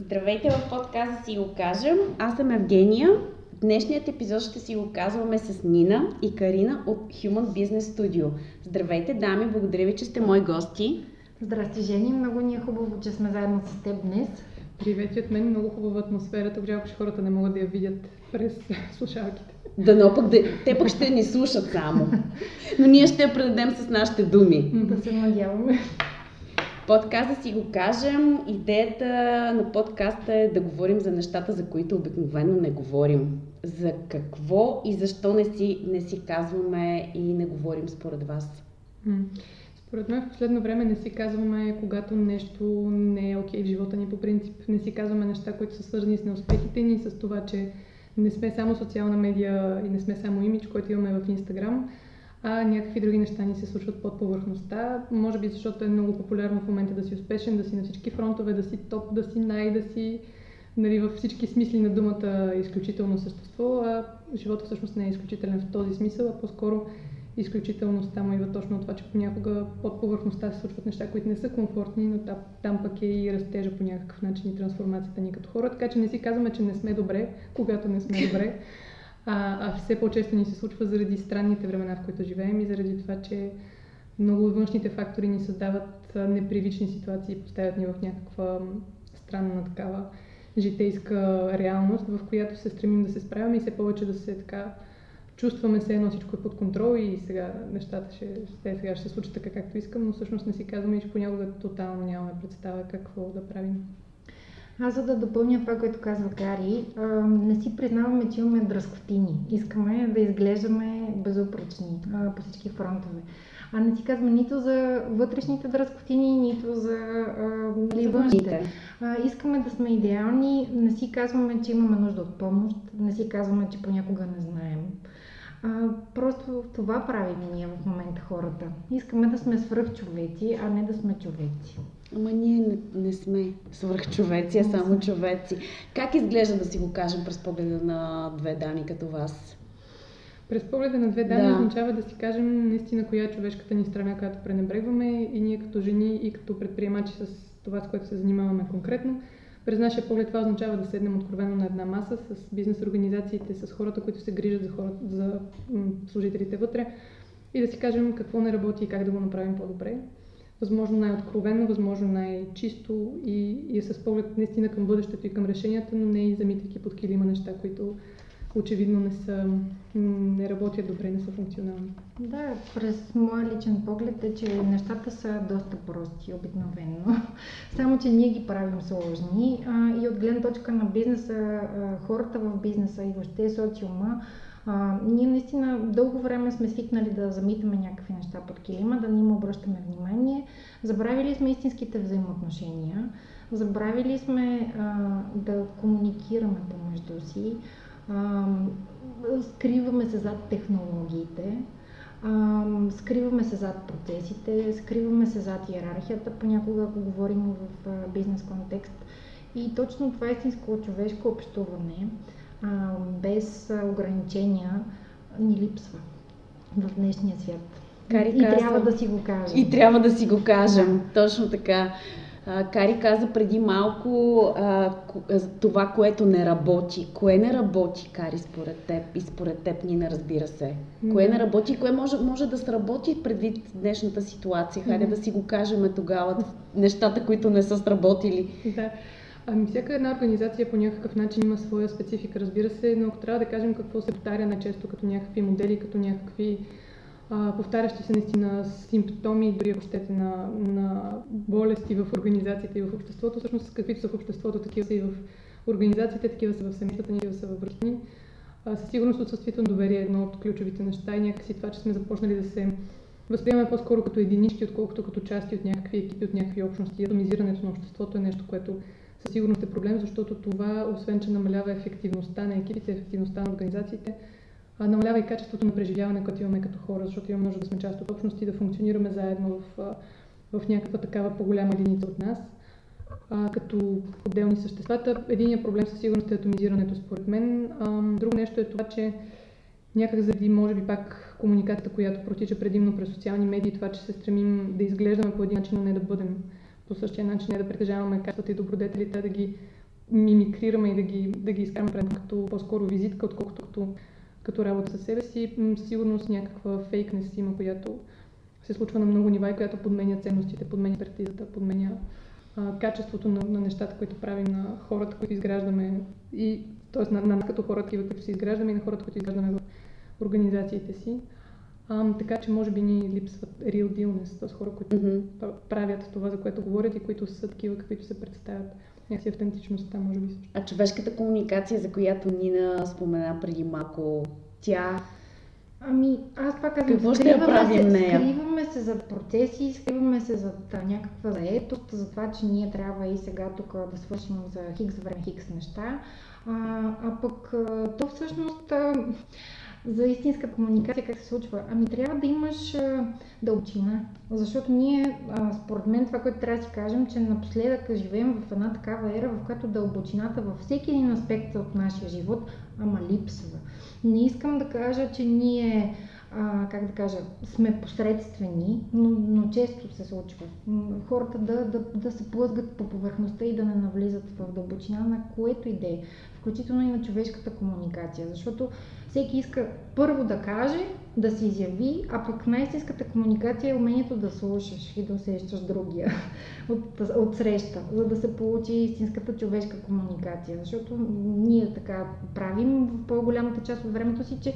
Здравейте в подкаста си го кажем. Аз съм Евгения. Днешният епизод ще си го казваме с Нина и Карина от Human Business Studio. Здравейте, дами, благодаря ви, че сте мои гости. Здрасти, Жени. Много ни е хубаво, че сме заедно с теб днес. Привет и от мен. Много хубава атмосферата. Жалко, че хората не могат да я видят през слушалките. Да, но пък да, те пък ще ни слушат само. Но ние ще я предадем с нашите думи. Да се надяваме. Подкаста си го кажем. Идеята на подкаста е да говорим за нещата, за които обикновено не говорим. За какво и защо не си, не си казваме и не говорим според вас. Според мен в последно време не си казваме, когато нещо не е окей okay в живота ни по принцип. Не си казваме неща, които са свързани с неуспехите ни, с това, че не сме само социална медия и не сме само имидж, който имаме в Инстаграм, а някакви други неща ни се случват под повърхността. Може би защото е много популярно в момента да си успешен, да си на всички фронтове, да си топ, да си най, да си нали, във всички смисли на думата изключително същество, а живота всъщност не е изключителен в този смисъл, а по-скоро изключителността му идва точно от това, че понякога под повърхността се случват неща, които не са комфортни, но там, там пък е и растежа по някакъв начин и трансформацията ни като хора. Така че не си казваме, че не сме добре, когато не сме добре, а, а все по-често ни се случва заради странните времена, в които живеем и заради това, че много външните фактори ни създават непривични ситуации поставят ни в някаква странна такава житейска реалност, в която се стремим да се справяме и все повече да се така чувстваме се едно всичко е под контрол и сега нещата ще, ще, сега ще се случат така както искам, но всъщност не си казваме, че понякога тотално нямаме представа какво да правим. Аз за да допълня това, което казва Кари, не си признаваме, че имаме дръскотини. Искаме да изглеждаме безупречни по всички фронтове. А не си казваме нито за вътрешните дръскотини, нито за, а, външните. А, искаме да сме идеални, не си казваме, че имаме нужда от помощ, не си казваме, че понякога не знаем. А, просто това правим ние в момента хората. Искаме да сме свръхчовеци, а не да сме човеци. Ама ние не, не сме свръхчовеци, а само човеци. Как изглежда да си го кажем през погледа на две дами като вас? През погледа на две дами да. означава да си кажем наистина коя е човешката ни страна, която пренебрегваме и ние като жени и като предприемачи с това, с което се занимаваме конкретно през нашия поглед това означава да седнем откровено на една маса с бизнес организациите, с хората, които се грижат за, хората, за служителите вътре и да си кажем какво не работи и как да го направим по-добре. Възможно най-откровенно, възможно най-чисто и, и с поглед наистина към бъдещето и към решенията, но не и замитайки под килима неща, които очевидно не, са, не работят добре, не са функционални. Да, през моя личен поглед е, че нещата са доста прости обикновено. Само, че ние ги правим сложни а, и от гледна точка на бизнеса, а, хората в бизнеса и въобще социума, а, ние наистина дълго време сме свикнали да замитаме някакви неща под килима, да не им обръщаме внимание. Забравили сме истинските взаимоотношения, забравили сме а, да комуникираме помежду си, а, скриваме се зад технологиите, а, скриваме се зад процесите, скриваме се зад иерархията, понякога ако говорим в бизнес контекст. И точно това истинско човешко общуване, а, без ограничения, ни липсва в днешния свят. Кари и казва, трябва да си го кажем. И трябва да си го кажем, точно така. Кари каза преди малко а, това, което не работи. Кое не работи, Кари, според теб? И според теб ни не разбира се. Кое не работи кое може, може да сработи предвид днешната ситуация? Хайде да си го кажем тогава, нещата, които не са сработили. Да. Ами всяка една организация по някакъв начин има своя специфика, разбира се, но ако трябва да кажем какво се повтаря най-често като някакви модели, като някакви а, повтарящи се наистина симптоми, дори ако щете на, на болести в организацията и в обществото. Всъщност, каквито са в обществото, такива са и в организациите, такива са в семействата такива са в връзки. Със сигурност отсъствието на доверие е едно от ключовите неща и някакси това, че сме започнали да се възприемаме по-скоро като единички, отколкото като части от някакви екипи, от някакви общности. Атомизирането на обществото е нещо, което със сигурност е проблем, защото това, освен че намалява ефективността на екипите, ефективността на организациите, намалява и качеството на преживяване, което имаме като хора, защото имаме нужда да сме част от общности, да функционираме заедно в, в някаква такава по-голяма единица от нас, а, като отделни съществата. Единият проблем със сигурност е атомизирането, според мен. А, друго нещо е това, че някак заради, може би, пак комуникацията, която протича предимно през социални медии, това, че се стремим да изглеждаме по един начин, но не да бъдем по същия начин, не да притежаваме качествата и добродетелите, да ги мимикрираме и да ги, да ги изкараме пред като по-скоро визитка, отколкото като, като работа със себе си. Сигурно с някаква фейкнес има, която се случва на много нива и която подменя ценностите, подменя експертизата, подменя а, качеството на, на нещата, които правим на хората, които изграждаме и т.е. на нас като хората, които си изграждаме и на хората, които изграждаме в организациите си. А, така че може би ни липсват real dealness, т.е. хора, които mm-hmm. правят това, за което говорят и които са такива, каквито се представят. Някакси автентичността, може би също. А човешката комуникация, за която Нина спомена преди малко, тя Ами, аз това казвам, Какво ще я правим се, нея? скриваме се зад процеси, скриваме се зад някаква заетост, за това, че ние трябва и сега тук да свършим за хикс време, хикс неща. А, а пък то всъщност за истинска комуникация как се случва? Ами трябва да имаш дълбочина, защото ние, според мен, това, което трябва да си кажем, че напоследък живеем в една такава ера, в която дълбочината във всеки един аспект от нашия живот, ама липсва. Не искам да кажа, че ние а, как да кажа, сме посредствени, но, но често се случва. Хората да, да, да се плъзгат по повърхността и да не навлизат в дълбочина на което и да е, включително и на човешката комуникация, защото всеки иска първо да каже, да се изяви, а пък най-истинската комуникация е умението да слушаш и да усещаш другия от, от среща, за да се получи истинската човешка комуникация. Защото ние така правим в по-голямата част от времето си, че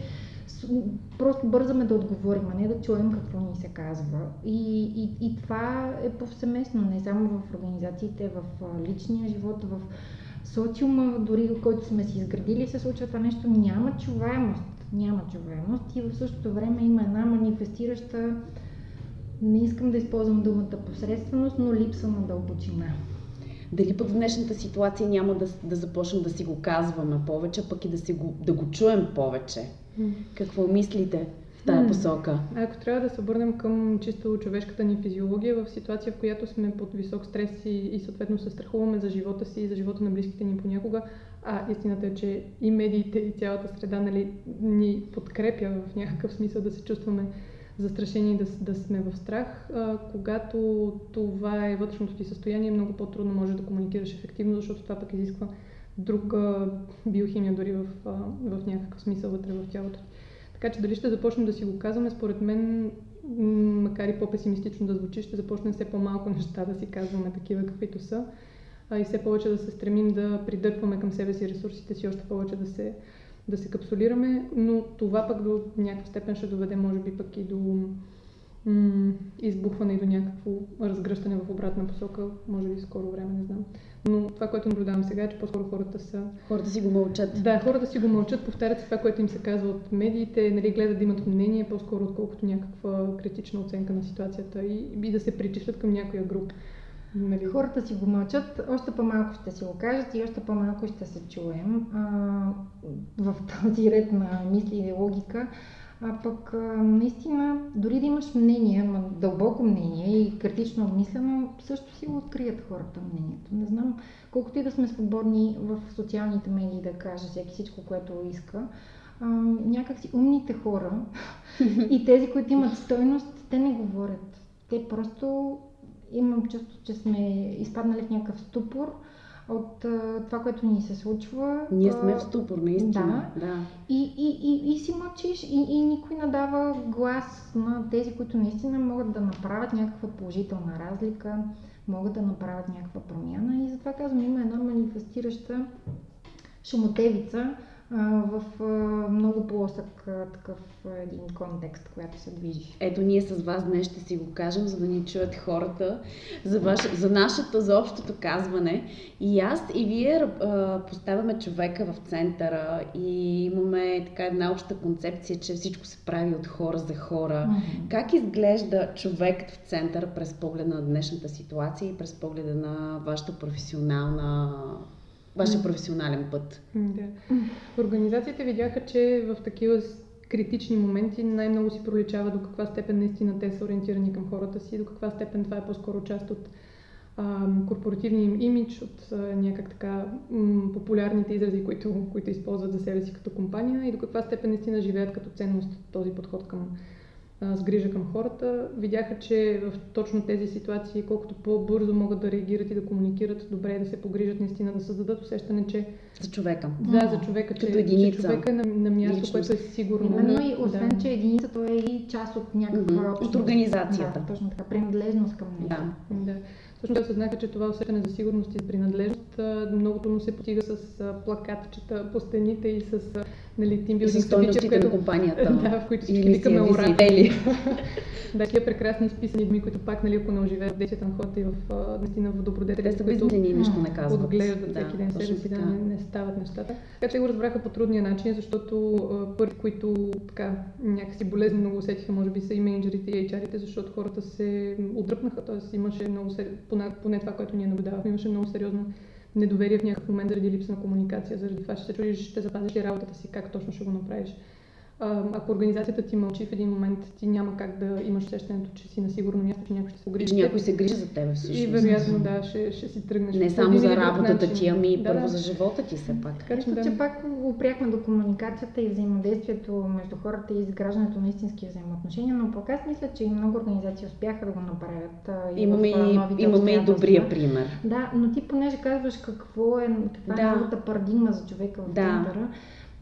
просто бързаме да отговорим, а не да чуем какво ни се казва. И, и, и това е повсеместно, не само в организациите, в личния живот, в социума, дори който сме си изградили, се случва това нещо. Няма чуваемост. Няма чуваемост и в същото време има една манифестираща, не искам да използвам думата посредственост, но липса на дълбочина. Дали пък в днешната ситуация няма да, да започнем да си го казваме повече, пък и да, си го, да го чуем повече? Какво мислите в тая посока? Ако трябва да се обърнем към чисто човешката ни физиология, в ситуация, в която сме под висок стрес и, и съответно се страхуваме за живота си и за живота на близките ни понякога, а истината е, че и медиите и цялата среда нали, ни подкрепя в някакъв смисъл да се чувстваме застрашени да, да сме в страх. А, когато това е вътрешното ти състояние, много по-трудно можеш да комуникираш ефективно, защото това пък изисква друга биохимия дори в, в някакъв смисъл вътре в тялото. Така че дали ще започнем да си го казваме, според мен, макар и по-песимистично да звучи, ще започнем все по-малко неща да си казваме такива каквито са а и все повече да се стремим да придърпваме към себе си ресурсите си, още повече да се, да се капсулираме, но това пък до някаква степен ще доведе, може би, пък и до избухване и до някакво разгръщане в обратна посока, може би скоро време, не знам. Но това, което наблюдавам сега е, че по-скоро хората са... Хората си го мълчат. Да, хората си го мълчат, повтарят се това, което им се казва от медиите, нали, гледат да имат мнение, по-скоро отколкото някаква критична оценка на ситуацията и, и да се причислят към някоя група. Нали? Хората си го мълчат, още по-малко ще си го кажат и още по-малко ще се чуем а, в този ред на мисли и логика. А пък наистина, дори да имаш мнение, дълбоко мнение и критично обмислено, също си го открият хората мнението. Не знам, колкото и да сме свободни в социалните медии да каже всеки всичко, което иска, а, някакси умните хора и тези, които имат стойност, те не говорят. Те просто имам чувство, че сме изпаднали в някакъв ступор от а, това, което ни се случва. Ние сме в ступор, наистина. Да. да. И, и, и, и си мълчиш и, и никой не дава глас на тези, които наистина могат да направят някаква положителна разлика, могат да направят някаква промяна. И затова казвам, има една манифестираща шумотевица, в много плосък такъв един контекст, която се движи. Ето ние с вас днес ще си го кажем, за да ни чуят хората за, ваше, за нашето, за общото казване. И аз и вие поставяме човека в центъра и имаме така една обща концепция, че всичко се прави от хора за хора. Mm-hmm. Как изглежда човекът в център през погледа на днешната ситуация и през погледа на вашата професионална вашия професионален път. Да. Организациите видяха, че в такива критични моменти най-много си проличава до каква степен наистина те са ориентирани към хората си, до каква степен това е по-скоро част от а, корпоративния им имидж, от някак така м, популярните изрази, които, които използват за себе си като компания и до каква степен наистина живеят като ценност този подход към, с грижа към хората, видяха, че в точно тези ситуации, колкото по-бързо могат да реагират и да комуникират, добре е да се погрижат наистина, да създадат усещане, че... За човека. Да, за човека, че, че човека е на, на място, Личност. което е сигурно. Именно и освен, да. че единицата е и част от някаква mm-hmm. От организацията. Да, точно така, принадлежност към нея. Да. да. Те осъзнаха, че това усещане за сигурност и за принадлежност много трудно се постига с плакатчета по стените и с нали, тимбилдинг събития, което... на компанията. да, в които всички викаме ура. да, тия прекрасни изписани дни, които пак, нали, ако не оживеят действията на хората и в, наистина в добродетели, те са безмислени нищо не казват. Отглеждат всеки да, ден себе си, да не, не стават нещата. Така че го разбраха по трудния начин, защото първи, които така някакси болезнено го усетиха, може би са и менеджерите и HR-ите, защото хората се отдръпнаха, т.е. имаше много, поне, поне това, което ние наблюдавахме, имаше много сериозно недоверие в някакъв момент заради липса на комуникация, заради това, че се чудиш, ще запазиш ли работата си, как точно ще го направиш ако организацията ти мълчи в един момент, ти няма как да имаш усещането, че си на сигурно място, че някой ще се грижи. Че някой се грижи за теб всъщност. И вероятно, да, ще, ще си тръгнеш. Не само за работата ти, ами и да, първо да. за живота ти все пак. Така, че, да. че пак опряхме до комуникацията и взаимодействието между хората и изграждането на истински взаимоотношения, но пък аз мисля, че и много организации успяха да го направят. И имаме, и, имаме и добрия пример. Да, но ти понеже казваш какво е, каква е новата парадигма за човека в да. центъра,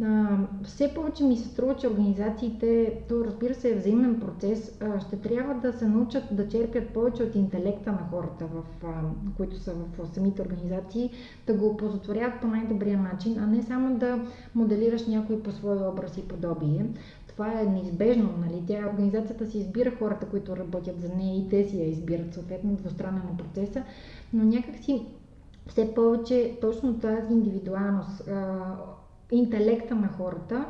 а, все повече ми се струва, че организациите, то разбира се е взаимен процес, а, ще трябва да се научат да черпят повече от интелекта на хората, в, а, които са в, самите организации, да го опозотворяват по най-добрия начин, а не само да моделираш някой по свой образ и подобие. Това е неизбежно, нали? Тя организацията си избира хората, които работят за нея и те си я избират, съответно двустранен на процеса, но някакси все повече точно тази индивидуалност, интелекта на хората,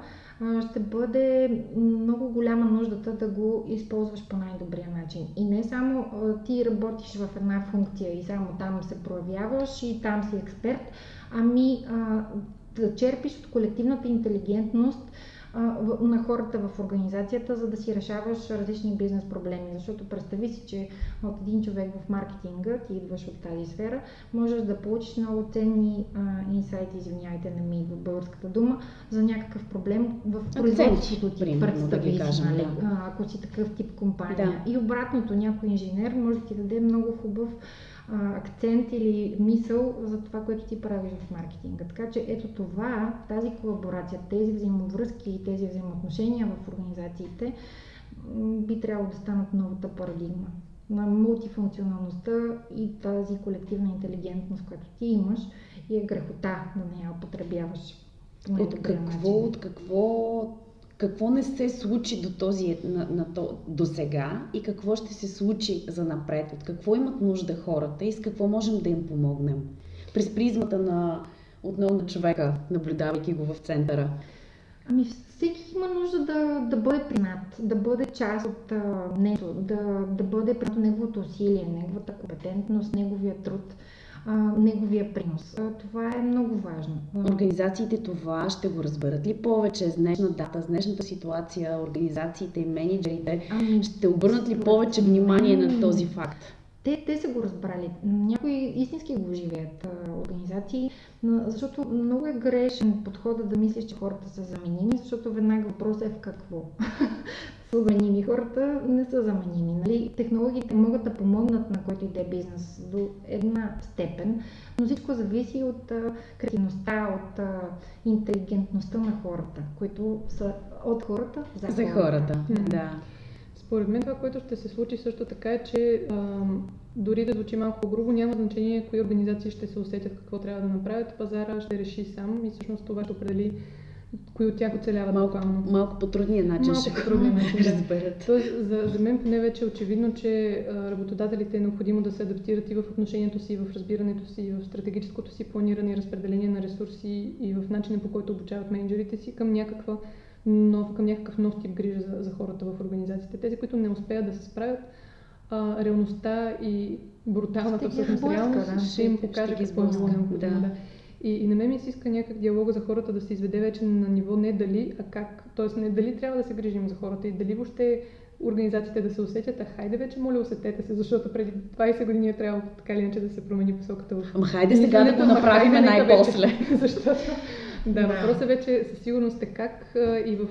ще бъде много голяма нуждата да го използваш по най-добрия начин. И не само ти работиш в една функция и само там се проявяваш и там си експерт, ами да черпиш от колективната интелигентност на хората в организацията, за да си решаваш различни бизнес проблеми. Защото представи си, че от един човек в маркетинга, ти идваш от тази сфера, можеш да получиш много ценни а, инсайти, извиняйте, не ми в българската дума, за някакъв проблем в производството ти. Представи да си, нали, да. ако си такъв тип компания. Да. И обратното, някой инженер може да ти даде много хубав акцент или мисъл за това, което ти правиш в маркетинга. Така че ето това, тази колаборация, тези взаимовръзки и тези взаимоотношения в организациите би трябвало да станат новата парадигма на мултифункционалността и тази колективна интелигентност, която ти имаш и е грехота да не я употребяваш. От какво, от какво какво не се случи до, този, на, на то, до сега и какво ще се случи за напред, от какво имат нужда хората и с какво можем да им помогнем. През призмата на отново на човека, наблюдавайки го в центъра. Ами всеки има нужда да, да бъде принат, да бъде част от нещо, да, да бъде принат неговото усилие, неговата компетентност, неговия труд а, неговия принос. А, това е много важно. Организациите това ще го разберат ли повече с днешна дата, с днешната ситуация, организациите и менеджерите ами, ще обърнат ли повече внимание на този факт? Те, те са го разбрали. Някои истински го живеят организации, защото много е грешен подходът да мислиш, че хората са заменими, защото веднага въпросът е в какво. са заменими. Хората не са заменими. Нали? Технологиите могат да помогнат на който и да е бизнес до една степен, но всичко зависи от а, креативността, от а, интелигентността на хората, които са от хората за, за хората. хората. Да. Според мен това, което ще се случи също така е, че а, дори да звучи малко грубо, няма значение кои организации ще се усетят какво трябва да направят. Пазара ще реши сам и всъщност това ще определи кои от тях оцеляват малко. Малко по трудния начин малко ще по трудния начин, разберат. Тоест, за, за мен поне вече е очевидно, че а, работодателите е необходимо да се адаптират и в отношението си, и в разбирането си, и в стратегическото си планиране и разпределение на ресурси, и в начина по който обучават менеджерите си към някаква нов, към някакъв нов тип грижа за, за хората в организациите. Тези, които не успеят да се справят, а, реалността и бруталната всъщност реалност да, ще им покаже какво е било необходимо. Да. Да. И, и на мен ми се иска някак диалога за хората да се изведе вече на ниво не дали, а как. Тоест не дали трябва да се грижим за хората и дали въобще организациите да се усетят, а хайде вече, моля, усетете се, защото преди 20 години е трябвало така или иначе да се промени посоката в... Ама хайде сега да го направим най-после. защото да, да. въпросът вече със сигурност е как и в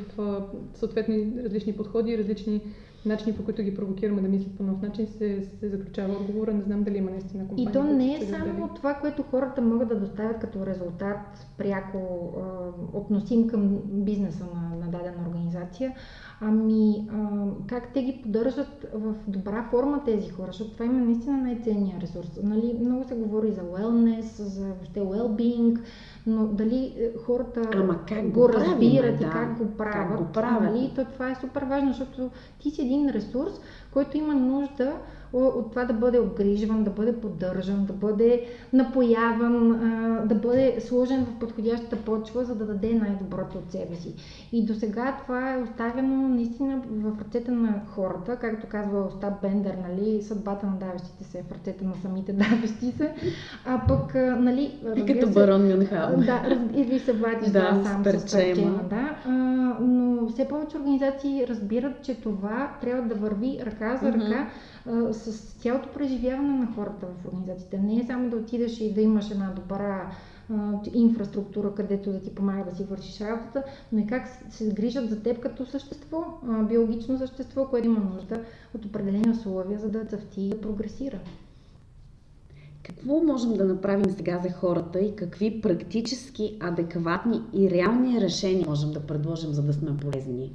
съответни различни подходи, различни начини, по които ги провокираме да мислят по нов начин, се, се заключава отговора. Не знам дали има наистина компания. И то не е само разделя. това, което хората могат да доставят като резултат пряко а, относим към бизнеса на, на дадена организация, ами а, как те ги поддържат в добра форма тези хора, защото това има наистина най-ценния ресурс. Нали, много се говори за wellness, за въобще well-being, но дали е, хората Ама как го го правим, разбират да, и как го правят, как го правят. Нали, то това е супер важно, защото ти си един ресурс, който има нужда от това да бъде обгрижван, да бъде поддържан, да бъде напояван, да бъде сложен в подходящата почва, за да даде най-доброто от себе си. И до сега това е оставено наистина в ръцете на хората, както казва Остап Бендер, нали, съдбата на давещите се е в ръцете на самите давещи се, а пък, нали, И като се, барон Мюнхаузен. да, раз- или се вадиш Да, сам с перчема, да. А, но все повече организации разбират, че това трябва да върви ръка за ръка с цялото преживяване на хората в организациите. Не е само да отидеш и да имаш една добра инфраструктура, където да ти помага да си вършиш работата, но и как се грижат за теб като същество, биологично същество, което има нужда от определени условия, за да цъфти и да прогресира. Какво можем да направим сега за хората и какви практически, адекватни и реални решения можем да предложим, за да сме полезни?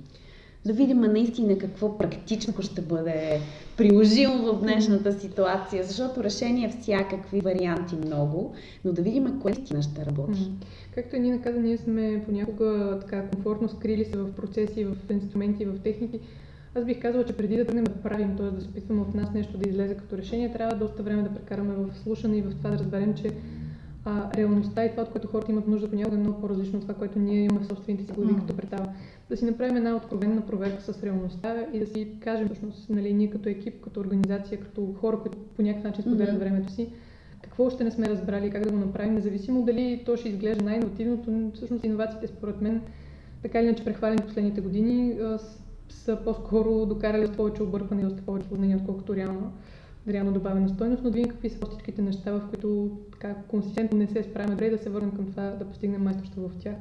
Да видим наистина какво практично ще бъде приложимо в днешната ситуация, защото решения всякакви варианти много, но да видим кое наистина ще работи. Както и ние каза, ние сме понякога така комфортно скрили се в процеси, в инструменти, в техники. Аз бих казала, че преди да тръгнем да правим, т.е. да се опитваме от нас нещо да излезе като решение, трябва доста време да прекараме в слушане и в това да разберем, че а, реалността и това, от което хората имат нужда, понякога е много по-различно от това, което ние имаме в собствените си глави Мгм. като представа. Да си направим една откровенна проверка с реалността и да си кажем всъщност, нали, ние като екип, като организация, като хора, които по някакъв начин споделят Мгм. времето си, какво още не сме разбрали, как да го направим, независимо дали то ще изглежда най-инновативното, но всъщност иновациите според мен, така или иначе прехвалени последните години, са по-скоро докарали доста повече объркване и доста повече волнение, отколкото реално, реално добавена стойност, но да видим какви са всичките неща, в които така консистентно не се справяме добре и да се върнем към това да постигнем майсторство в тях.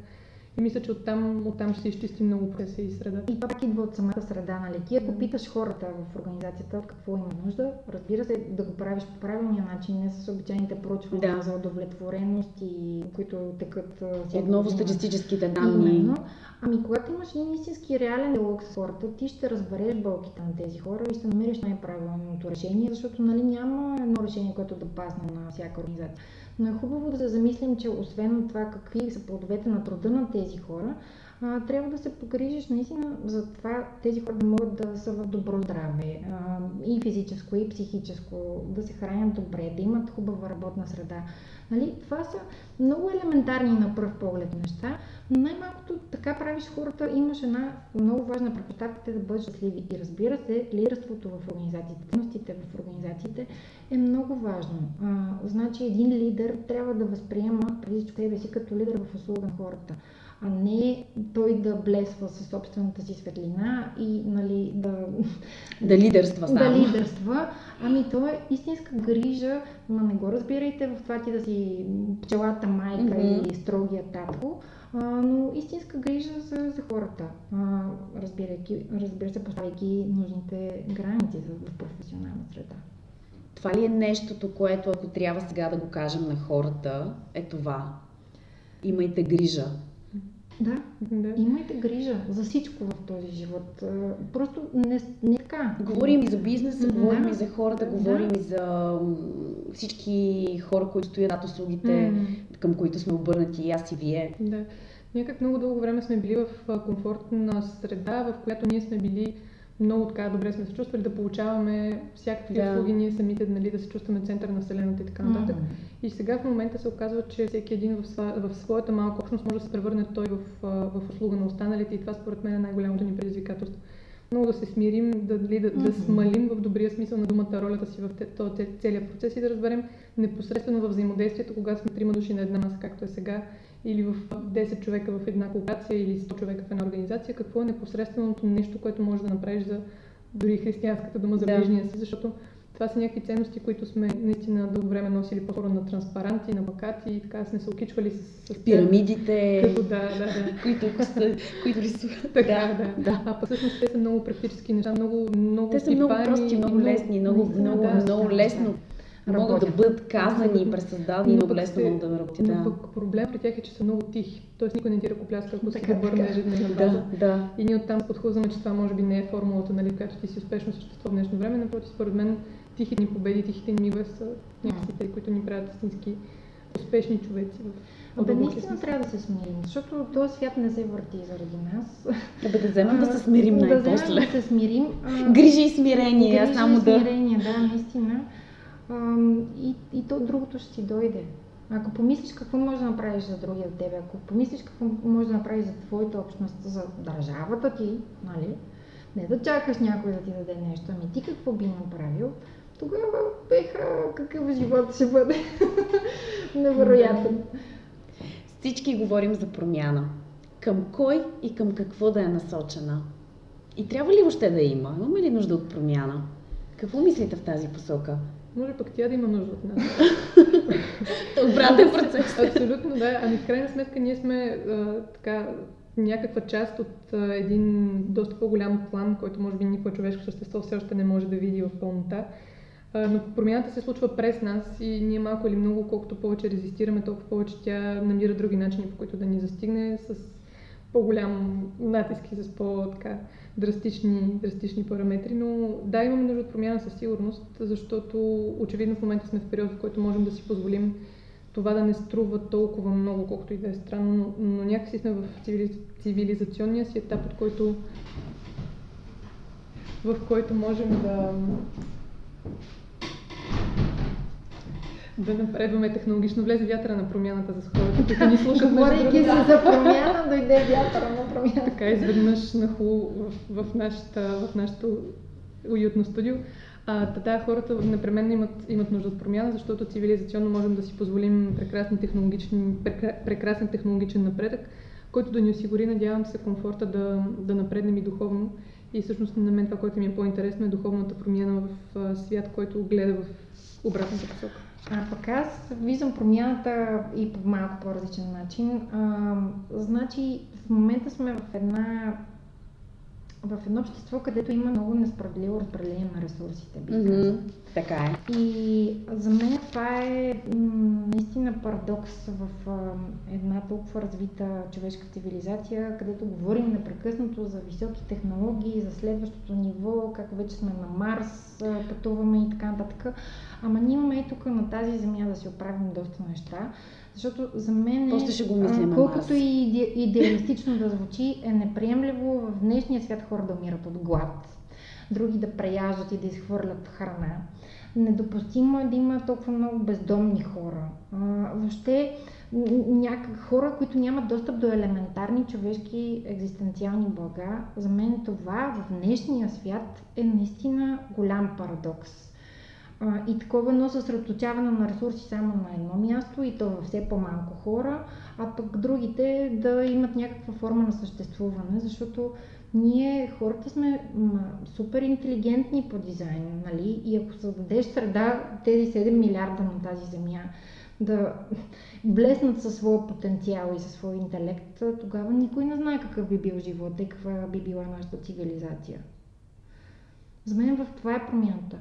И мисля, че оттам, оттам ще се изчисти много процеса и среда. И това пак идва от самата среда, нали? Ти ако питаш хората в организацията от какво има нужда, разбира се да го правиш по правилния начин, не с обичайните проучвания Да. за удовлетвореност и които текат Отново статистическите данни. Именно. Ами когато имаш един истински реален диалог с хората, ти ще разбереш болките на тези хора и ще намериш най-правилното решение, защото нали, няма едно решение, което да пасне на всяка организация. Но е хубаво да се замислим, че освен това какви са плодовете на труда на тези хора, а, трябва да се погрижиш наистина за това тези хора да могат да са в добро здраве, а, и физическо, и психическо, да се хранят добре, да имат хубава работна среда. Нали? Това са много елементарни на пръв поглед неща, но най-малкото така правиш хората, имаш една много важна предпоставка те да бъдат щастливи. И разбира се, лидерството в организациите, ценностите в организациите е много важно. А, значи един лидер трябва да възприема преди себе си като лидер в услуга на хората а не той да блесва със собствената си светлина и нали, да, Да лидерства само. да лидерства. Ами то е истинска грижа, ма не го разбирайте в това ти да си пчелата майка Мгм. или строгия татко, а, но истинска грижа за, за хората, а, разбирайки, разбира се, поставяйки нужните граници в професионална среда. Това ли е нещото, което ако трябва сега да го кажем на хората, е това. Имайте грижа. Да, Да. имайте грижа за всичко в този живот. Просто не, не така. Говорим и за бизнеса, Да. говорим и за хората, Да. говорим и за всички хора, които стоят над услугите, М. към които сме обърнати и аз и вие. Да. Ние как много дълго време сме били в комфортна среда, в която ние сме били много така добре сме се чувствали да получаваме всякакви Да. услуги, ние самите нали, да се чувстваме център на Вселената и така нататък. Мгм. И сега в момента се оказва, че всеки един в, сва, в своята малка общност може да се превърне той в, в услуга на останалите и това според мен е най-голямото ни предизвикателство. Много да се смирим, да, да, да, да Мгм. смалим в добрия смисъл на думата ролята си в този целият процес и да разберем непосредствено в взаимодействието, когато сме трима души на една маса, както е сега, или в 10 човека в една кооперация или 100 човека в една организация, какво е непосредственото нещо, което можеш да направиш за дори християнската дума за ближния си, защото това са някакви ценности, които сме наистина дълго време носили по-скоро на транспаранти, на плакати и така сме се окичвали с, с пирамидите, като, да, да, да. които, които рисуват. Така, да, да. да. А пък всъщност те са много практически неща, много, много Те са много прости, много лесни, много, много, да, много да, лесно. Да могат да бъдат казани и пресъздадени, много лесно могат да работят. Но пък проблем при тях е, че са много тихи. Тоест никой не ти ръкопляска, ако се обърне ежедневна база. Да, да. И ние оттам подхождаме, че това може би не е формулата, нали, която ти си успешно съществува в днешно време. Напротив, според мен тихите ни победи, тихите ни мигове са някакси те, които ни правят истински успешни човеци в Абе, наистина трябва да се смирим, защото този свят не се върти заради нас. Абе, да вземем да се смирим най-после. Да, да се смирим. Грижи и смирение, аз само да... смирение, да, наистина. И, и то другото ще ти дойде. Ако помислиш какво можеш да направиш за другия от тебе, ако помислиш какво можеш да направиш за твоята общност, за държавата ти, нали? Не да чакаш някой да ти даде нещо, ами ти какво би направил, тогава беха какъв живот ще бъде. Невероятен. Всички говорим за промяна. Към кой и към какво да е насочена? И трябва ли въобще да има? Имаме ли нужда от промяна? Какво мислите в тази посока? Може пък тя да има нужда от нас. Обратен процес. Абсолютно, да. Ами в крайна сметка ние сме а, така някаква част от а, един доста по-голям план, който може би никакво човешко същество все още не може да види в пълнота. А, но промяната се случва през нас и ние малко или много, колкото повече резистираме, толкова повече тя намира други начини, по които да ни застигне с по-голям натиск и с по-така драстични, драстични параметри, но да, имаме нужда от промяна със сигурност, защото очевидно в момента сме в период, в който можем да си позволим това да не струва толкова много, колкото и да е странно, но, но някакси сме в цивилизационния си етап, от който в който можем да да напредваме технологично. Влезе вятъра на промяната за хората, които ни слушат. Говорейки се за промяна, дойде вятъра на промяна. Така изведнъж нахлу в, в, нашата, в нашото уютно студио. А, да, хората непременно имат, имат нужда от промяна, защото цивилизационно можем да си позволим прекрасен, технологичен, прекрасен технологичен напредък, който да ни осигури, надявам се, комфорта да, да напреднем и духовно. И всъщност на мен това, което ми е по-интересно е духовната промяна в свят, който гледа в обратната посока. А пък аз виждам промяната и по малко по-различен начин. А, значи в момента сме в една в едно общество, където има много несправедливо разпределение на ресурсите, бих mm-hmm. Така е. И за мен това е наистина парадокс в една толкова развита човешка цивилизация, където говорим непрекъснато за високи технологии, за следващото ниво, как вече сме на Марс, пътуваме и така нататък. Ама ние имаме и тук на тази земя да си оправим доста неща. Защото за мен, е, ще го мислим, колкото и иде, идеалистично да звучи, е неприемливо в днешния свят хора да умират от глад, други да преяждат и да изхвърлят храна. Недопустимо е да има толкова много бездомни хора. А, въобще, някак хора, които нямат достъп до елементарни човешки екзистенциални блага, за мен това в днешния свят е наистина голям парадокс и такова едно съсредоточаване на ресурси само на едно място и то във все по-малко хора, а пък другите да имат някаква форма на съществуване, защото ние хората сме супер интелигентни по дизайн, нали? И ако създадеш среда тези 7 милиарда на тази земя да блеснат със своя потенциал и със своя интелект, тогава никой не знае какъв би бил живот и каква би била нашата цивилизация. За мен в това е промяната.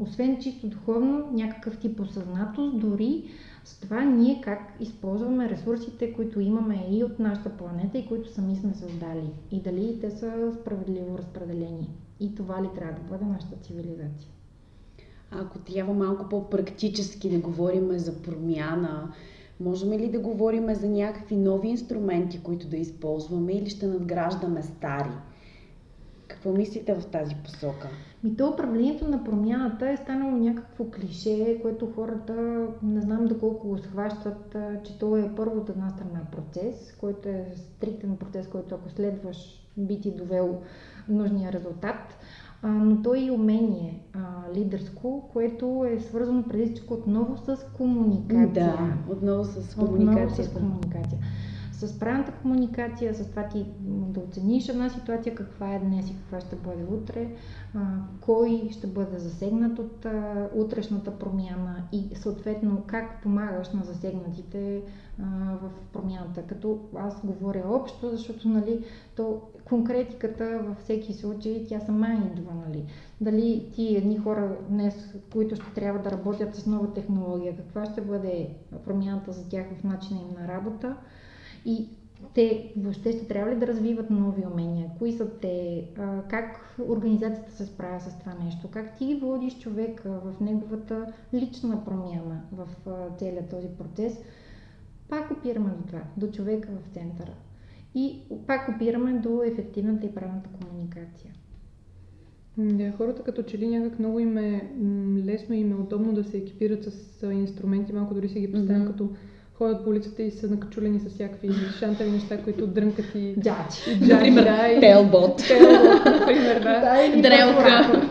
Освен чисто духовно, някакъв тип осъзнатост, дори с това ние как използваме ресурсите, които имаме и от нашата планета и които сами сме създали. И дали те са справедливо разпределени. И това ли трябва да бъде нашата цивилизация? Ако трябва малко по-практически да говорим за промяна, можем ли да говорим за някакви нови инструменти, които да използваме или ще надграждаме стари? Какво мислите в тази посока? Ми то управлението на промяната е станало някакво клише, което хората не знам доколко го схващат, че то е първо от една страна процес, който е стриктен процес, който ако следваш би ти довел нужния резултат. а, но то е и умение а, лидерско, което е свързано преди всичко отново с комуникация. Да, отново с комуникация. Отново с комуникация с правилната комуникация, с това ти да оцениш една ситуация, каква е днес и каква ще бъде утре, кой ще бъде засегнат от утрешната промяна и съответно как помагаш на засегнатите в промяната. Като аз говоря общо, защото нали, то конкретиката във всеки случай, тя сама идва. Нали. Дали ти едни хора днес, които ще трябва да работят с нова технология, каква ще бъде промяната за тях в начина им на работа, и те въобще ще трябва ли да развиват нови умения? Кои са те? Как организацията се справя с това нещо? Как ти водиш човека в неговата лична промяна в целият този процес? Пак опираме до това, до човека в центъра. И пак опираме до ефективната и правилната комуникация. Да, хората като че ли някак много им е лесно и им е удобно да се екипират с инструменти, малко дори си ги представям mm-hmm. като ходят по улицата и са накачулени с всякакви шантави неща, които дрънкат и... Джачи. Например, да, телбот. Телбот, например, да. да Дрелка.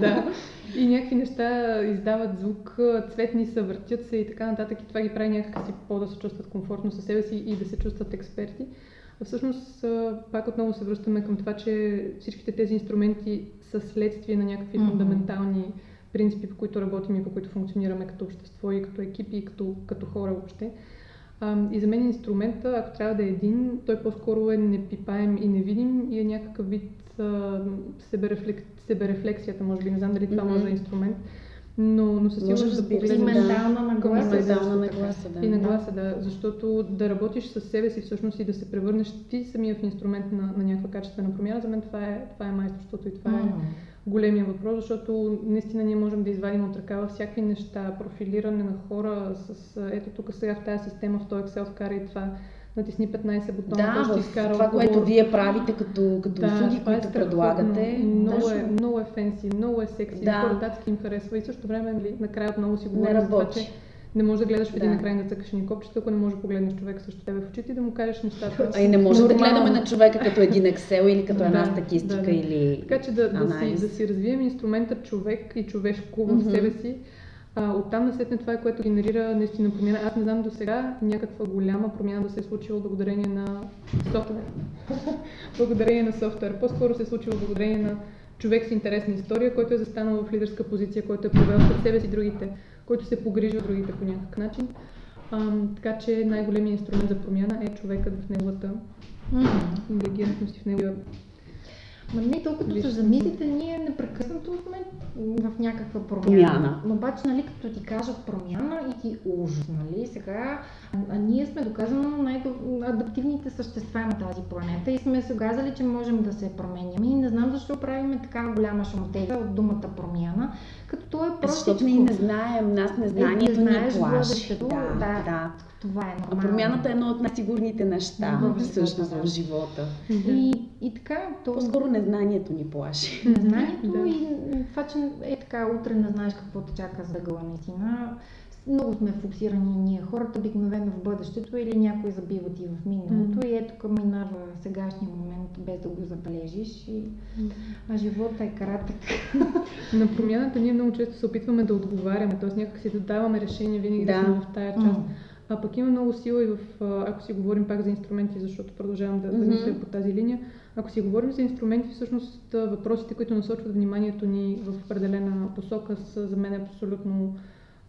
да. И някакви неща издават звук, цветни са, въртят се и така нататък. И това ги прави някакси по да се чувстват комфортно със себе си и да се чувстват експерти. А всъщност, пак отново се връщаме към това, че всичките тези инструменти са следствие на някакви mm-hmm. фундаментални принципи, по които работим и по които функционираме като общество и като екипи и като, като хора въобще. И за мен инструмента, ако трябва да е един, той по-скоро е непипаем и невидим и е някакъв вид себерефлек... себерефлексията, може би. Не знам дали това mm-hmm. може да е инструмент. Но, но със сигурност да погледнем... ментална нагласа. Ментална нагласа, да. И нагласа, да. Защото да работиш с себе си всъщност и да се превърнеш ти самия в инструмент на, на някаква качествена промяна, за мен това е, това е майсторството и това mm. е големия въпрос, защото наистина ние можем да извадим от ръкава всякакви неща, профилиране на хора с ето тук сега в тази система, в този Excel вкара това, натисни 15 бутона, да, ще изкара това, което вие правите като, като да, услуги, които е предлагате. Много, е, много е фенси, много е секси, да. хората им харесва и също време нали, накрая отново си говорим за това, че не можеш да гледаш в един да. екран да цъкаш ни копчета, ако не можеш да погледнеш човека също тебе в очите и да му кажеш нещата. А и не може да гледаме на човека като един Excel или като една статистика да, да. или Така че да, да, си, да си развием инструмента човек и човешко в mm-hmm. себе си. А, оттам насетне това е което генерира наистина промяна. Аз не знам до сега някаква голяма промяна да се е случила благодарение на софтуер. благодарение на софтуер. По-скоро се е случило благодарение на човек с интересна история, който е застанал в лидерска позиция, който е провел пред себе си другите който се погрижи от другите по някакъв начин. А, така че най-големият инструмент за промяна е човекът в неговата mm-hmm. интелигентност и в неговия Ма не, толкова се замислите, ние непрекъснато сме в някаква промяна. промяна. Но обаче, нали, като ти кажат промяна и ти ужас, нали, сега, а, а ние сме доказано най-адаптивните същества на тази планета и сме се казали, че можем да се променяме и не знам защо правим така голяма шумотека от думата промяна, като то е просто... Защото ние не знаем, нас незнанието е, не ни плаши. Да, да, да. Това е нормално. А промяната е едно от най-сигурните неща в всъщност в живота. И, и така, то... По-скоро незнанието ни плаши. Незнанието да. и това, че е така, утре не знаеш какво те чака за гъла наистина. Много сме фокусирани ние хората, обикновено в бъдещето или някой забива ти в миналото mm. и ето към минава сегашния момент без да го забележиш. И... Mm. А живота е кратък. На промяната ние много често се опитваме да отговаряме, т.е. някак си да даваме решение винаги да, да сме в тая част. Mm. А пък има много сила и в, ако си говорим пак за инструменти, защото продължавам да, mm-hmm. да мисля по тази линия, ако си говорим за инструменти, всъщност въпросите, които насочват вниманието ни в определена посока, са за мен абсолютно,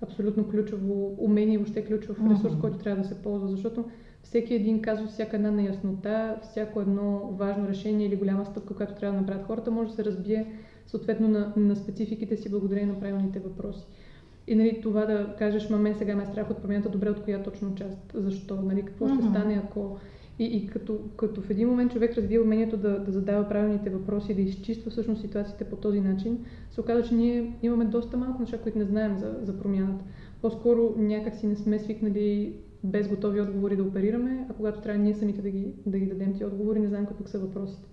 абсолютно ключово умение и въобще ключов ресурс, mm-hmm. който трябва да се ползва, защото всеки един казва, всяка една неяснота, всяко едно важно решение или голяма стъпка, която трябва да направят хората, може да се разбие съответно на, на спецификите си благодарение на правилните въпроси. И нали, това да кажеш, ма мен сега ме е страх от промяната, добре, от коя точно част, защо, нали, какво mm-hmm. ще стане, ако... И, и като, като в един момент човек развива умението да, да задава правилните въпроси да изчиства всъщност ситуациите по този начин, се оказа, че ние имаме доста малко неща, които не знаем за, за промяната. По-скоро някак си не сме свикнали без готови отговори да оперираме, а когато трябва ние самите да ги, да ги дадем тези отговори, не знаем какви са въпросите.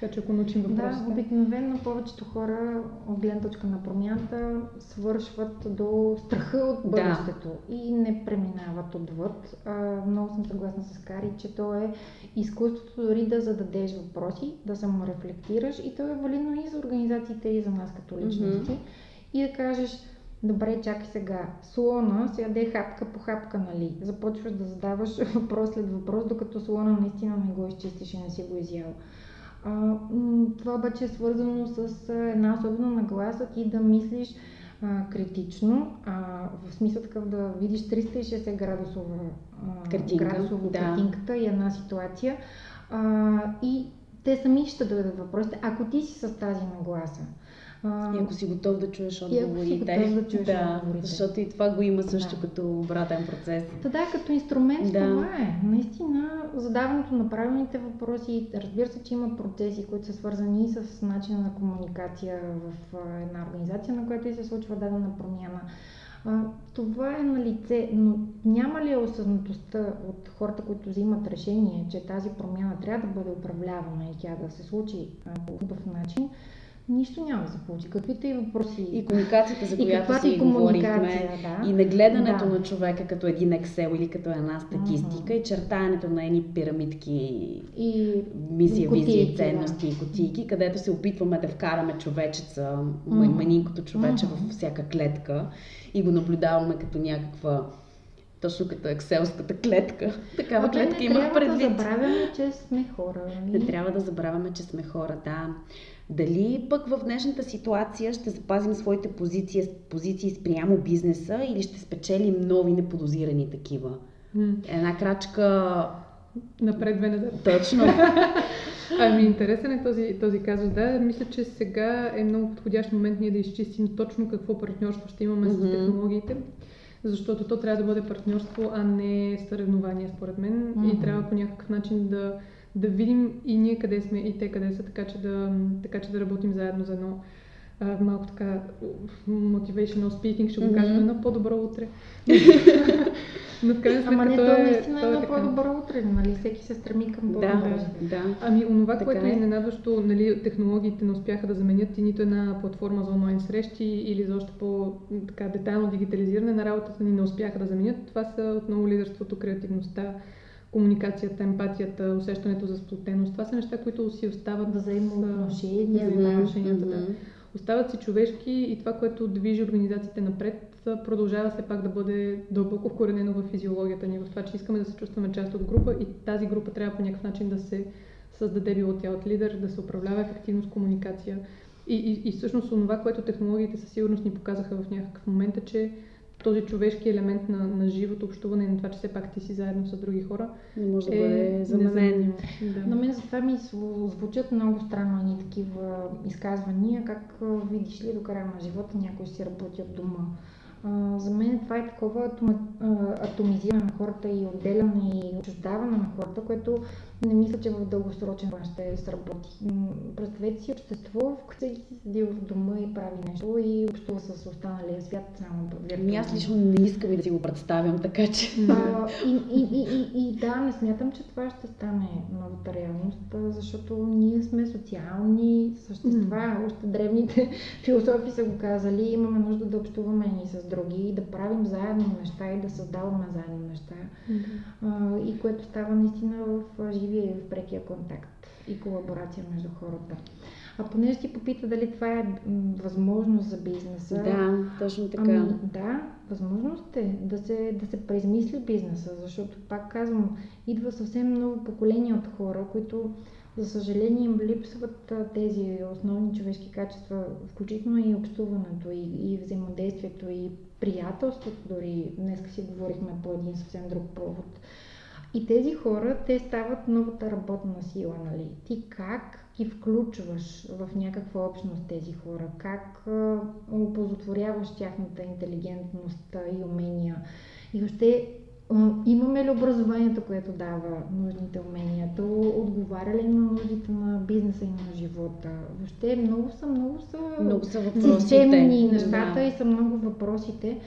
Така че ако научим въпросите. Да, обикновено повечето хора от гледна точка на промяната свършват до страха от бъдещето да. и не преминават отвъд. А, много съм съгласна с Кари, че то е изкуството дори да зададеш въпроси, да саморефлектираш и то е валидно и за организациите и за нас като личности. Mm-hmm. И да кажеш, Добре, чакай сега. Слона се яде хапка по хапка, нали? Започваш да задаваш въпрос след въпрос, докато слона наистина не го изчистиш и не си го изял. А, това обаче е свързано с една особена нагласа ти да мислиш а, критично, а, в смисъл такъв да видиш 360 градусова, а, Картинка, градусово да. картинката и една ситуация. А, и те сами ще дойдат въпросите, ако ти си с тази нагласа. А, и ако си готов да чуеш отговорите. да, чуеш да отговорите. Защото и това го има също да. като обратен процес. Да, да, като инструмент да. това е. Наистина, задаването на правилните въпроси, разбира се, че има процеси, които са свързани с начина на комуникация в една организация, на която и се случва дадена промяна. А, това е на лице, но няма ли осъзнатостта от хората, които взимат решение, че тази промяна трябва да бъде управлявана и тя да се случи по хубав начин, нищо няма да се получи. Каквито и въпроси. И комуникацията, за която си говорихме, да. и нагледането да. на човека като един Excel или като една статистика, uh-huh. и чертаенето на едни пирамидки, и мисия, кутийки, визия, ценности да. и кутийки, където се опитваме да вкараме човечеца, манинкото човече uh-huh. във всяка клетка и го наблюдаваме като някаква точно като екселската клетка. Такава а, клетка имах предвид. Не трябва да забравяме, че сме хора. Не нали? трябва да забравяме, че сме хора, да. Дали пък в днешната ситуация ще запазим своите позиции, позиции спрямо бизнеса или ще спечелим нови неподозирани такива? Mm. Една крачка... Напред, две назад. Точно. ами интересен е този, този казус. Да, мисля, че сега е много подходящ момент ние да изчистим точно какво партньорство ще имаме mm-hmm. с технологиите защото то трябва да бъде партньорство, а не съревнование, според мен. Mm-hmm. И трябва по някакъв начин да да видим и ние къде сме и те къде са, така че да, така че да работим заедно за едно а, малко така motivational speaking, ще го mm-hmm. кажем, едно по-добро утре. Но в крайна сметка Ама не, то е наистина едно по-добро утре, нали? Всеки се стреми към по-добро. Да, да. Ами онова, така което е изненадващо, нали, технологиите не успяха да заменят и нито една платформа за онлайн срещи или за още по-детайлно дигитализиране на работата ни не успяха да заменят. Това са отново лидерството, креативността, комуникацията, емпатията, усещането за сплотеност. Това са неща, които си остават взаимоотношения. Взаимоотношенията, да. Остават си човешки и това, което движи организациите напред, продължава все пак да бъде дълбоко вкоренено в физиологията ни, в това, че искаме да се чувстваме част от група и тази група трябва по някакъв начин да се създаде било тя от лидер, да се управлява ефективно с комуникация. И, и, и всъщност това, което технологиите със сигурност ни показаха в някакъв момент е, че този човешки елемент на, на живото общуване и на това, че все пак ти си заедно с други хора. Не може да е бъде заменен. Да. На мен затова ми звучат много странно ни такива изказвания, как видиш ли до края на живота някой си работи от дома. А, за мен това е такова атомизиране на хората и отделяне и отчуждаване на хората, което не мисля, че в дългосрочен план ще сработи. Представете си общество, в което всеки си седи в дома и прави нещо и общува с останалия свят само Ами аз лично не искам и да си го представям, така че... А, и, и, и, и, и да, не смятам, че това ще стане новата реалност, защото ние сме социални същества. Mm. Още древните философи са го казали. Имаме нужда да общуваме и с други, и да правим заедно неща и да създаваме заедно неща. Mm. А, и което става наистина в живия и в прекия контакт и колаборация между хората. А понеже ти попита дали това е възможност за бизнеса. Да, точно така. Ами, да, възможност е да се, да се преизмисли бизнеса, защото, пак казвам, идва съвсем ново поколение от хора, които, за съжаление, им липсват тези основни човешки качества, включително и общуването, и, и взаимодействието, и приятелството дори. Днес си говорихме по един съвсем друг повод и тези хора, те стават новата работна сила, нали? Ти как ги включваш в някаква общност тези хора? Как оползотворяваш тяхната интелигентност и умения? И въобще имаме ли образованието, което дава нужните умения? То отговаря ли на нуждите на бизнеса и на живота? Въобще много са, много са, много са системни нещата да. и са много въпросите.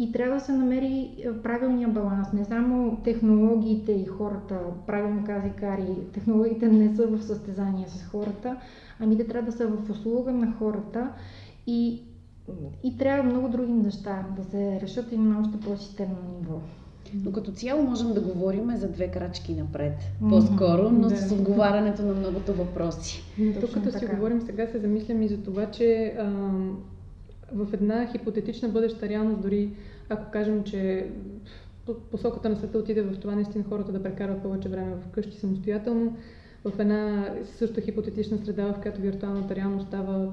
И трябва да се намери правилния баланс. Не само технологиите и хората, правилно каза Кари, технологиите не са в състезание с хората, ами те трябва да са в услуга на хората и, и трябва много други неща да се решат и на още по-системно ниво. Но като цяло можем да говорим за две крачки напред, по-скоро, но да. с отговарянето на многото въпроси. Тук като си говорим сега, се замислям и за това, че а, в една хипотетична бъдеща реалност, дори ако кажем, че посоката на света отиде в това наистина хората да прекарват повече време вкъщи самостоятелно, в една също хипотетична среда, в която виртуалната реалност става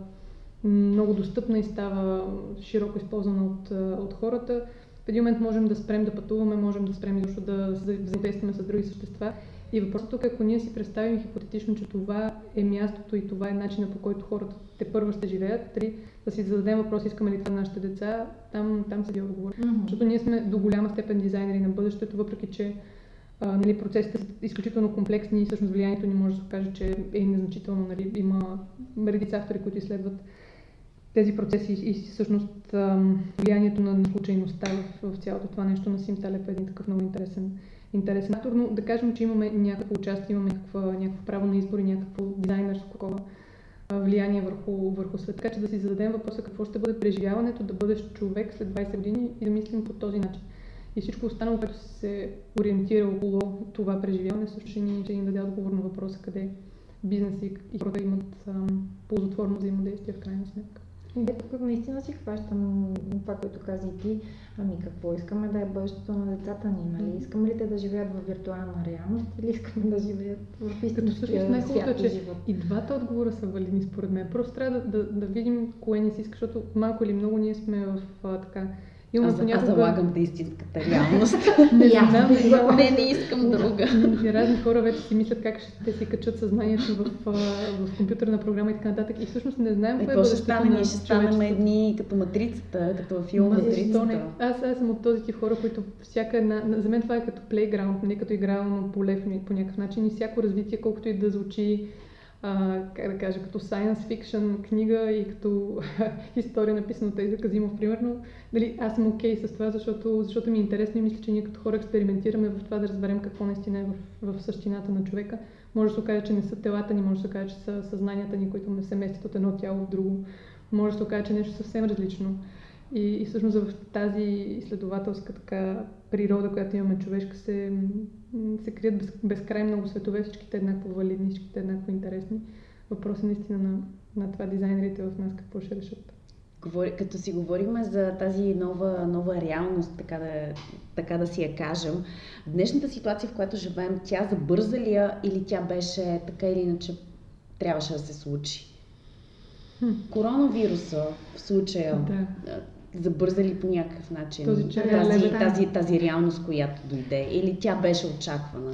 много достъпна и става широко използвана от, от хората, в един момент можем да спрем да пътуваме, можем да спрем изобщо да взаимодействаме с други същества. И въпросът тук е, ако ние си представим хипотетично, че това е мястото и това е начинът по който хората те първо ще живеят, три, да си зададем въпрос, искаме ли това на нашите деца, там, там седи отговор. Mm-hmm. Защото ние сме до голяма степен дизайнери на бъдещето, въпреки че а, нали, процесите са изключително комплексни и всъщност влиянието ни може да се каже, че е незначително. Нали, има редица автори, които изследват тези процеси и всъщност влиянието на случайността в, в цялото това нещо на Сим Талеп е един такъв много интересен, интересен автор, но да кажем, че имаме някакво участие, имаме някакво, някакво право на избор и някакво дизайнерско такова влияние върху, върху света. Така че да си зададем въпроса какво ще бъде преживяването, да бъдеш човек след 20 години и да мислим по този начин. И всичко останало, което се ориентира около това преживяване, също ще ни, ще ни даде отговор на въпроса къде бизнес и, и хората имат ам, ползотворно взаимодействие в крайна сметка. Да, тук наистина си хващам това, което каза и ти. Ами какво искаме да е бъдещето на децата ни, нали? Искаме ли те да живеят в виртуална реалност или искаме да живеят в истинския свят че живот? И двата отговора са валидни според мен. Просто трябва да, да, да видим кое ни си иска, защото малко или много ние сме в а, така Имам аз, понякога... аз залагам да истинската реалност. не знам, не, не искам друга. Разни хора вече си мислят как ще си качат съзнанието в, в компютърна програма и така нататък. И всъщност не знаем какво ще стане. Ние ще станем едни като матрицата, като във филма Матрицата. Аз, аз съм от този тип хора, които всяка една... За мен това е като плейграунд, не като игрално поле по някакъв начин и всяко развитие, колкото и да звучи а, как да кажа, като science fiction книга и като история написана от Еза Казимов, примерно, дали, аз съм окей okay с това, защото, защото ми е интересно и мисля, че ние като хора експериментираме в това да разберем какво наистина е в, в същината на човека. Може да се окаже, че не са телата ни, може да се окаже, че са съзнанията ни, които не се местят от едно тяло в друго. Може да се окаже, че е нещо съвсем различно. И, и всъщност в тази изследователска така природа, която имаме човешка, се, се крият без, безкрай много светове, всичките еднакво валидни, всичките еднакво интересни. Въпросът е наистина на, на това дизайнерите в нас какво ще решат. Говори, като си говорим за тази нова, нова реалност, така да, така да си я кажем, днешната ситуация, в която живеем, тя забърза ли я или тя беше така или иначе трябваше да се случи? Хм. Коронавируса в случая да забързали по някакъв начин този, тази, тази, тази, тази реалност, която дойде? Или тя беше очаквана?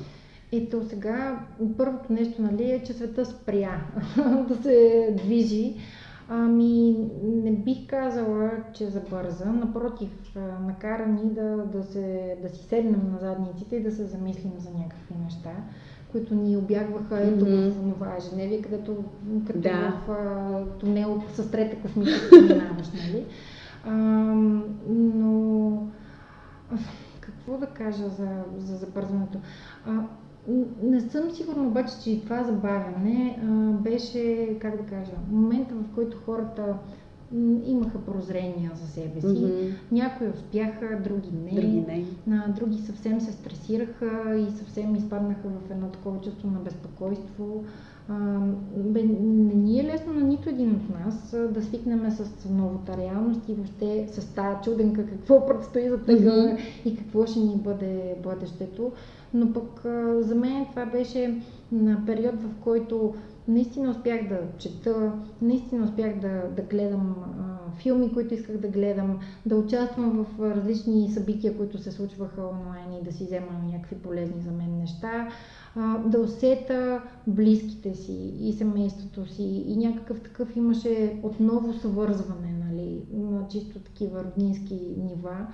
Ето сега, първото нещо нали, е, че света спря да се движи. Ами, не бих казала, че забърза. Напротив, накара ни да, да, се, да си седнем на задниците и да се замислим за някакви неща, които ни обягваха ето mm-hmm. в това ежедневие, където като да. в а, тунел с трета космическа минаваш, нали? А, но какво да кажа за, за забързването? А, не съм сигурна обаче, че и това забавяне а, беше, как да кажа, момента в който хората имаха прозрения за себе си. Mm-hmm. Някои успяха, други не. Други не. На други съвсем се стресираха и съвсем изпаднаха в едно такова чувство на безпокойство. Бе, не ни е лесно на нито един от нас да свикнем с новата реалност и въобще с тази чуденка какво предстои за тъга mm-hmm. и какво ще ни бъде бъдещето. Но пък за мен това беше на период, в който наистина успях да чета, наистина успях да, да гледам а, филми, които исках да гледам, да участвам в различни събития, които се случваха онлайн и да си вземам някакви полезни за мен неща, да усета близките си и семейството си и някакъв такъв имаше отново съвързване, нали, на чисто такива роднински нива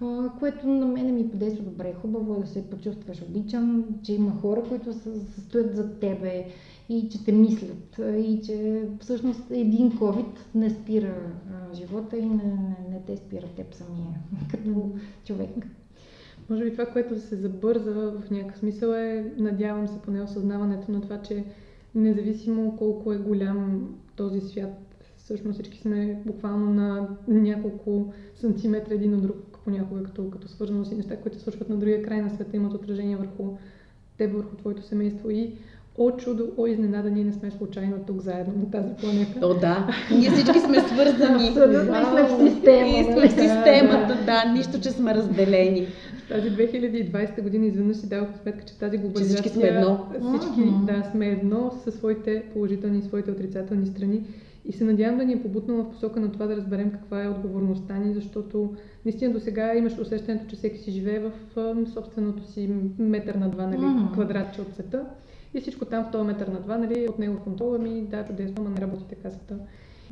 а, което на мене ми подейства добре. Хубаво е да се почувстваш обичан, че има хора, които са, стоят зад тебе и че те мислят и че всъщност един COVID не спира а, живота и не, не, не те спира теб самия като човек. Може би това, което се забърза в някакъв смисъл е, надявам се, поне осъзнаването на това, че независимо колко е голям този свят, всъщност всички сме буквално на няколко сантиметра един от друг понякога, като, като свързаност и неща, които се случват на другия край на света, имат отражение върху теб, върху твоето семейство и О чудо, о изненада, ние не сме случайно тук заедно на тази планета. О, да. Ние всички сме свързани. Абсолютно сме в система. И сме в системата, да, нищо, че сме разделени. Тази 2020 година изведнъж си дадох сметка, че тази глобализация... Че всички сме едно. Всички, да, сме едно със своите положителни и своите отрицателни страни. И се надявам да ни е побутнала в посока на това да разберем каква е отговорността ни, защото наистина до сега имаш усещането, че всеки си живее в собственото си метър на два нали, mm-hmm. квадратче от света. И всичко там в този метър на два, нали, от него контрол, ами да, чудесно, ама не работите казата.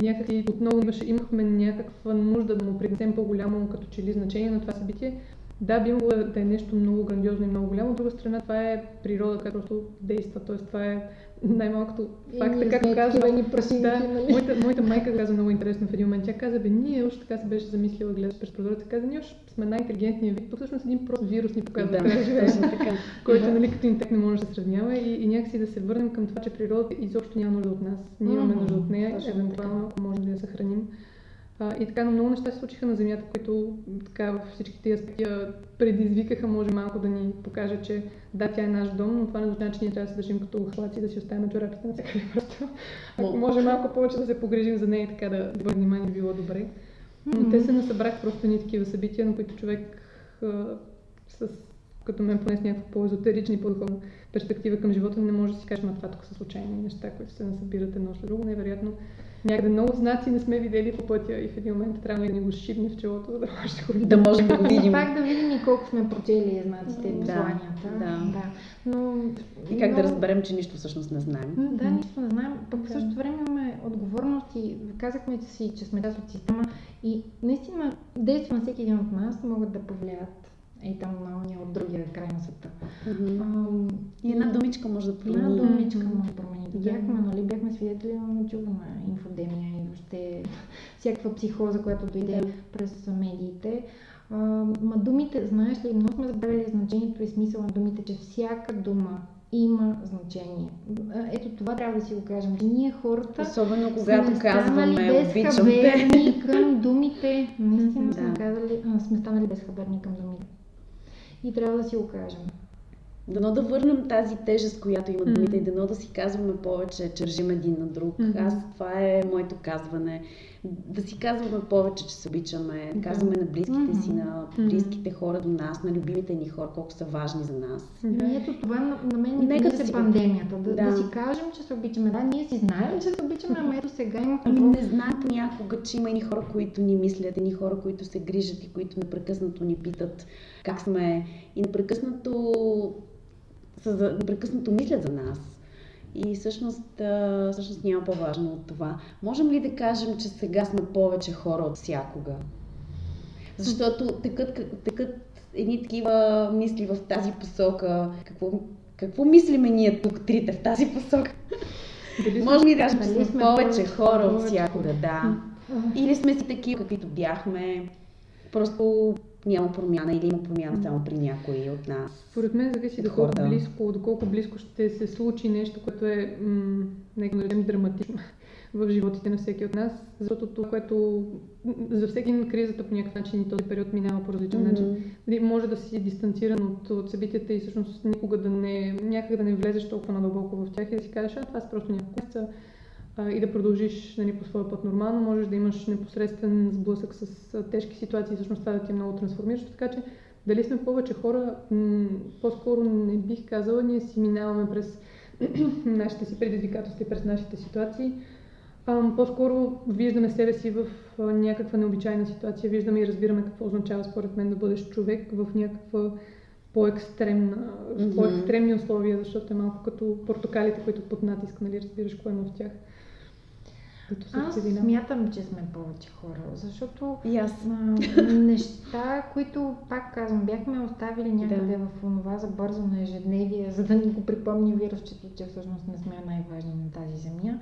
Някакси отново имаше, имахме някаква нужда да му принесем по-голямо като че ли значение на това събитие. Да, би могло да е нещо много грандиозно и много голямо, от друга страна това е природа, която просто действа, т.е. това е най-малкото факта, както казва. Да, нали? моята, моята майка каза много интересно в един момент. Тя каза, бе, ние още така се беше замислила, гледаш през прозореца, каза, ние още сме най-интелигентният вид. То всъщност един прост вирус ни показва да, как така. който нали, като интелект не може да се сравнява и, и някакси да се върнем към това, че природата изобщо няма нужда от нас. Ние имаме нужда от нея, евентуално, ако може да я съхраним. А, и така, но много неща се случиха на Земята, които така във всички тези аспекти предизвикаха, може малко да ни покажа, че да, тя е наш дом, но това не означава, че ние трябва да се държим като хлаци, да си оставим чорапите на всеки просто. Ако може малко повече да се погрежим за нея и така да бъде внимание, би било добре. Но mm-hmm. те се насъбрах просто ни такива събития, на които човек а, с като мен поне с някаква по-езотерична и по-духовна перспектива към живота, не може да си кажем, а това тук са случайни неща, които се насъбират едно след друго. Невероятно някъде много знаци не сме видели по пътя и в един момент трябва да ни го шибне в челото, за да може да го видим. Да можем да го видим. Пак да видим и колко сме прочели знаците и посланията. Да, да. Но, и как но... да разберем, че нищо всъщност не знаем. Да, нищо не знаем. Пък в същото време имаме отговорност и казахме си, че сме част от система и наистина действия на всеки един от нас могат да повлият и там малния от другия край на света. Mm-hmm. А, и една думичка може да промени. Една думичка може да промени. Бяхме, нали, бяхме свидетели на чувана инфодемия и въобще всякаква психоза, която дойде yeah. през медиите. А, ма думите, знаеш ли, много сме забравили значението и смисъл на думите, че всяка дума има значение. Ето това трябва да си го кажем. Ние хората Особено когато казваме обичам те. към думите. Наистина да. сме, казали, сме станали безхаберни към думите. И трябва да си кажем. Дано да върнем тази тежест, която имат думите mm. и дано да си казваме повече, че режим един на друг. Mm-hmm. Аз това е моето казване. Да си казваме повече, че се обичаме, да казваме на близките mm-hmm. си, на близките хора до нас, на любимите ни хора, колко са важни за нас. Да. И ето това на, на мен Нека да си пандемията. Да, да. да си кажем, че се обичаме. Да, ние си знаем, че се обичаме, ама ето сега има Ами не знаем понякога, че има и хора, които ни мислят, и хора, които се грижат и които непрекъснато ни питат как сме и непрекъснато непрекъснато мислят за нас. И всъщност, всъщност няма по-важно от това. Можем ли да кажем, че сега сме повече хора от всякога? Защото текат, текат едни такива мисли в тази посока. Какво, какво мислиме ние тук, трите, в тази посока? Дали Може ли да кажем, че сме, сме повече хора от всякога, да. Или сме си такива, каквито бяхме. Просто няма промяна или има промяна само при някои от нас. Според мен зависи доколко близко, доколко близко ще се случи нещо, което е, м- нека наречем, драматично в животите на всеки от нас, защото това, което за всеки кризата по някакъв начин и този период минава по различен mm-hmm. начин. Нали, може да си дистанциран от, от събитията и всъщност никога да не, някак да не влезеш толкова надълбоко в тях и да си кажеш, а това са просто няколко месеца, и да продължиш нали, по своя път нормално, можеш да имаш непосредствен сблъсък с тежки ситуации, всъщност това да ти е много трансформиращо, така че дали сме повече хора, по-скоро не бих казала, ние си минаваме през нашите си предизвикателства и през нашите ситуации. По-скоро виждаме себе си в някаква необичайна ситуация, виждаме и разбираме какво означава според мен да бъдеш човек в някаква по-екстремна, mm-hmm. по-екстремни условия, защото е малко като портокалите, които под натиск, нали, разбираш кое има в тях. са Аз активни. смятам, че сме повече хора, защото И аз. а, неща, които, пак казвам, бяхме оставили някъде Да. в онова забързано ежедневие, за да ни го припомни вирусчето, че всъщност не сме най-важни на тази земя,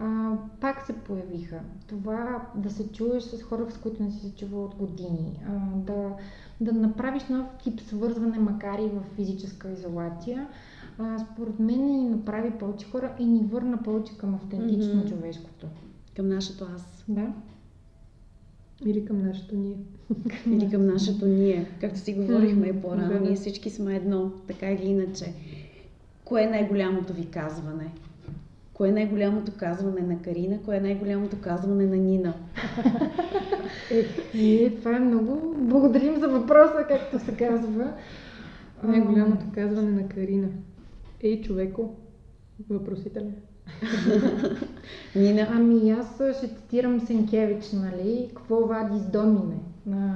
а, пак се появиха. Това да се чуеш с хора, с които не си се чувал от години, а, да, да направиш нов тип свързване, макар и в физическа изолация, а, според мен ни направи повече хора и ни върна повече към автентично Мгм. човешкото. Към нашето аз. Да. Или към нашето ние. Или към нашето ние. Както си говорихме и по-рано, Да, да. ние всички сме едно, така или иначе. Кое е най-голямото ви казване? Кое е най-голямото казване на Карина? Кое е най-голямото казване на Нина? И това е много. Благодарим за въпроса, както се казва. Най-голямото казване на Карина. Ей, човеко, въпросителен. Нина, Ами аз ще цитирам Сенкевич, нали? Какво вади с домине? А,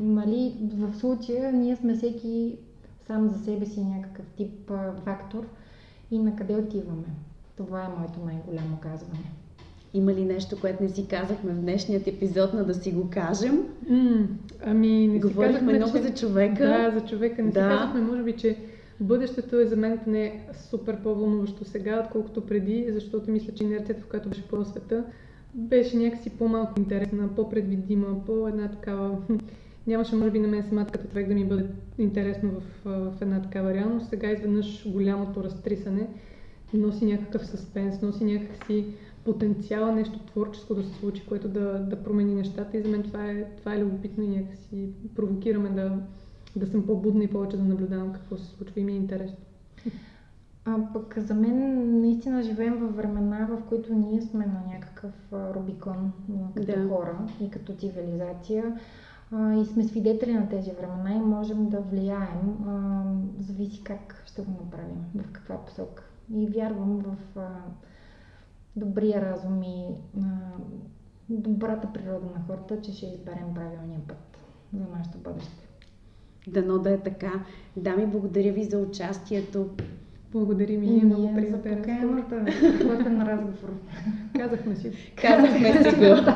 нали, в случая ние сме всеки сам за себе си някакъв тип а, фактор и на къде отиваме. Това е моето най-голямо казване. има ли нещо, което не си казахме в днешният епизод, на да си го кажем? М, ами, не си Говорихме казахме, много че... за човека. Да, за човека. Не Да. си казахме, може би, че бъдещето е за мен не супер по-вълнуващо сега, отколкото преди, защото мисля, че инерцията, в която беше по света, беше някакси по-малко интересна, по-предвидима, по-една такава... Нямаше, може би, на мен самата като човек да ми бъде интересно в, в една такава реалност. Сега изведнъж голямото разтрисане носи някакъв съспенс, носи някакси потенциала нещо творческо да се случи, което да, да промени нещата и за мен това е, това е любопитно и някакси провокираме да, да съм по-будна и повече да наблюдавам какво се случва и ми е интересно. А пък за мен наистина живеем във времена, в които ние сме на някакъв Рубикон като Да. хора и като цивилизация. И сме свидетели на тези времена и можем да влияем. Зависи как ще го направим, в каква посока. И вярвам в а, добрия разум и а, добрата природа на хората, че ще изберем правилния път за нашето бъдеще. Дано да е така. Дами, благодаря ви за участието. Благодарим и И ние много ние за поканата. Плътен разговор. Казахме си. Казахме си го.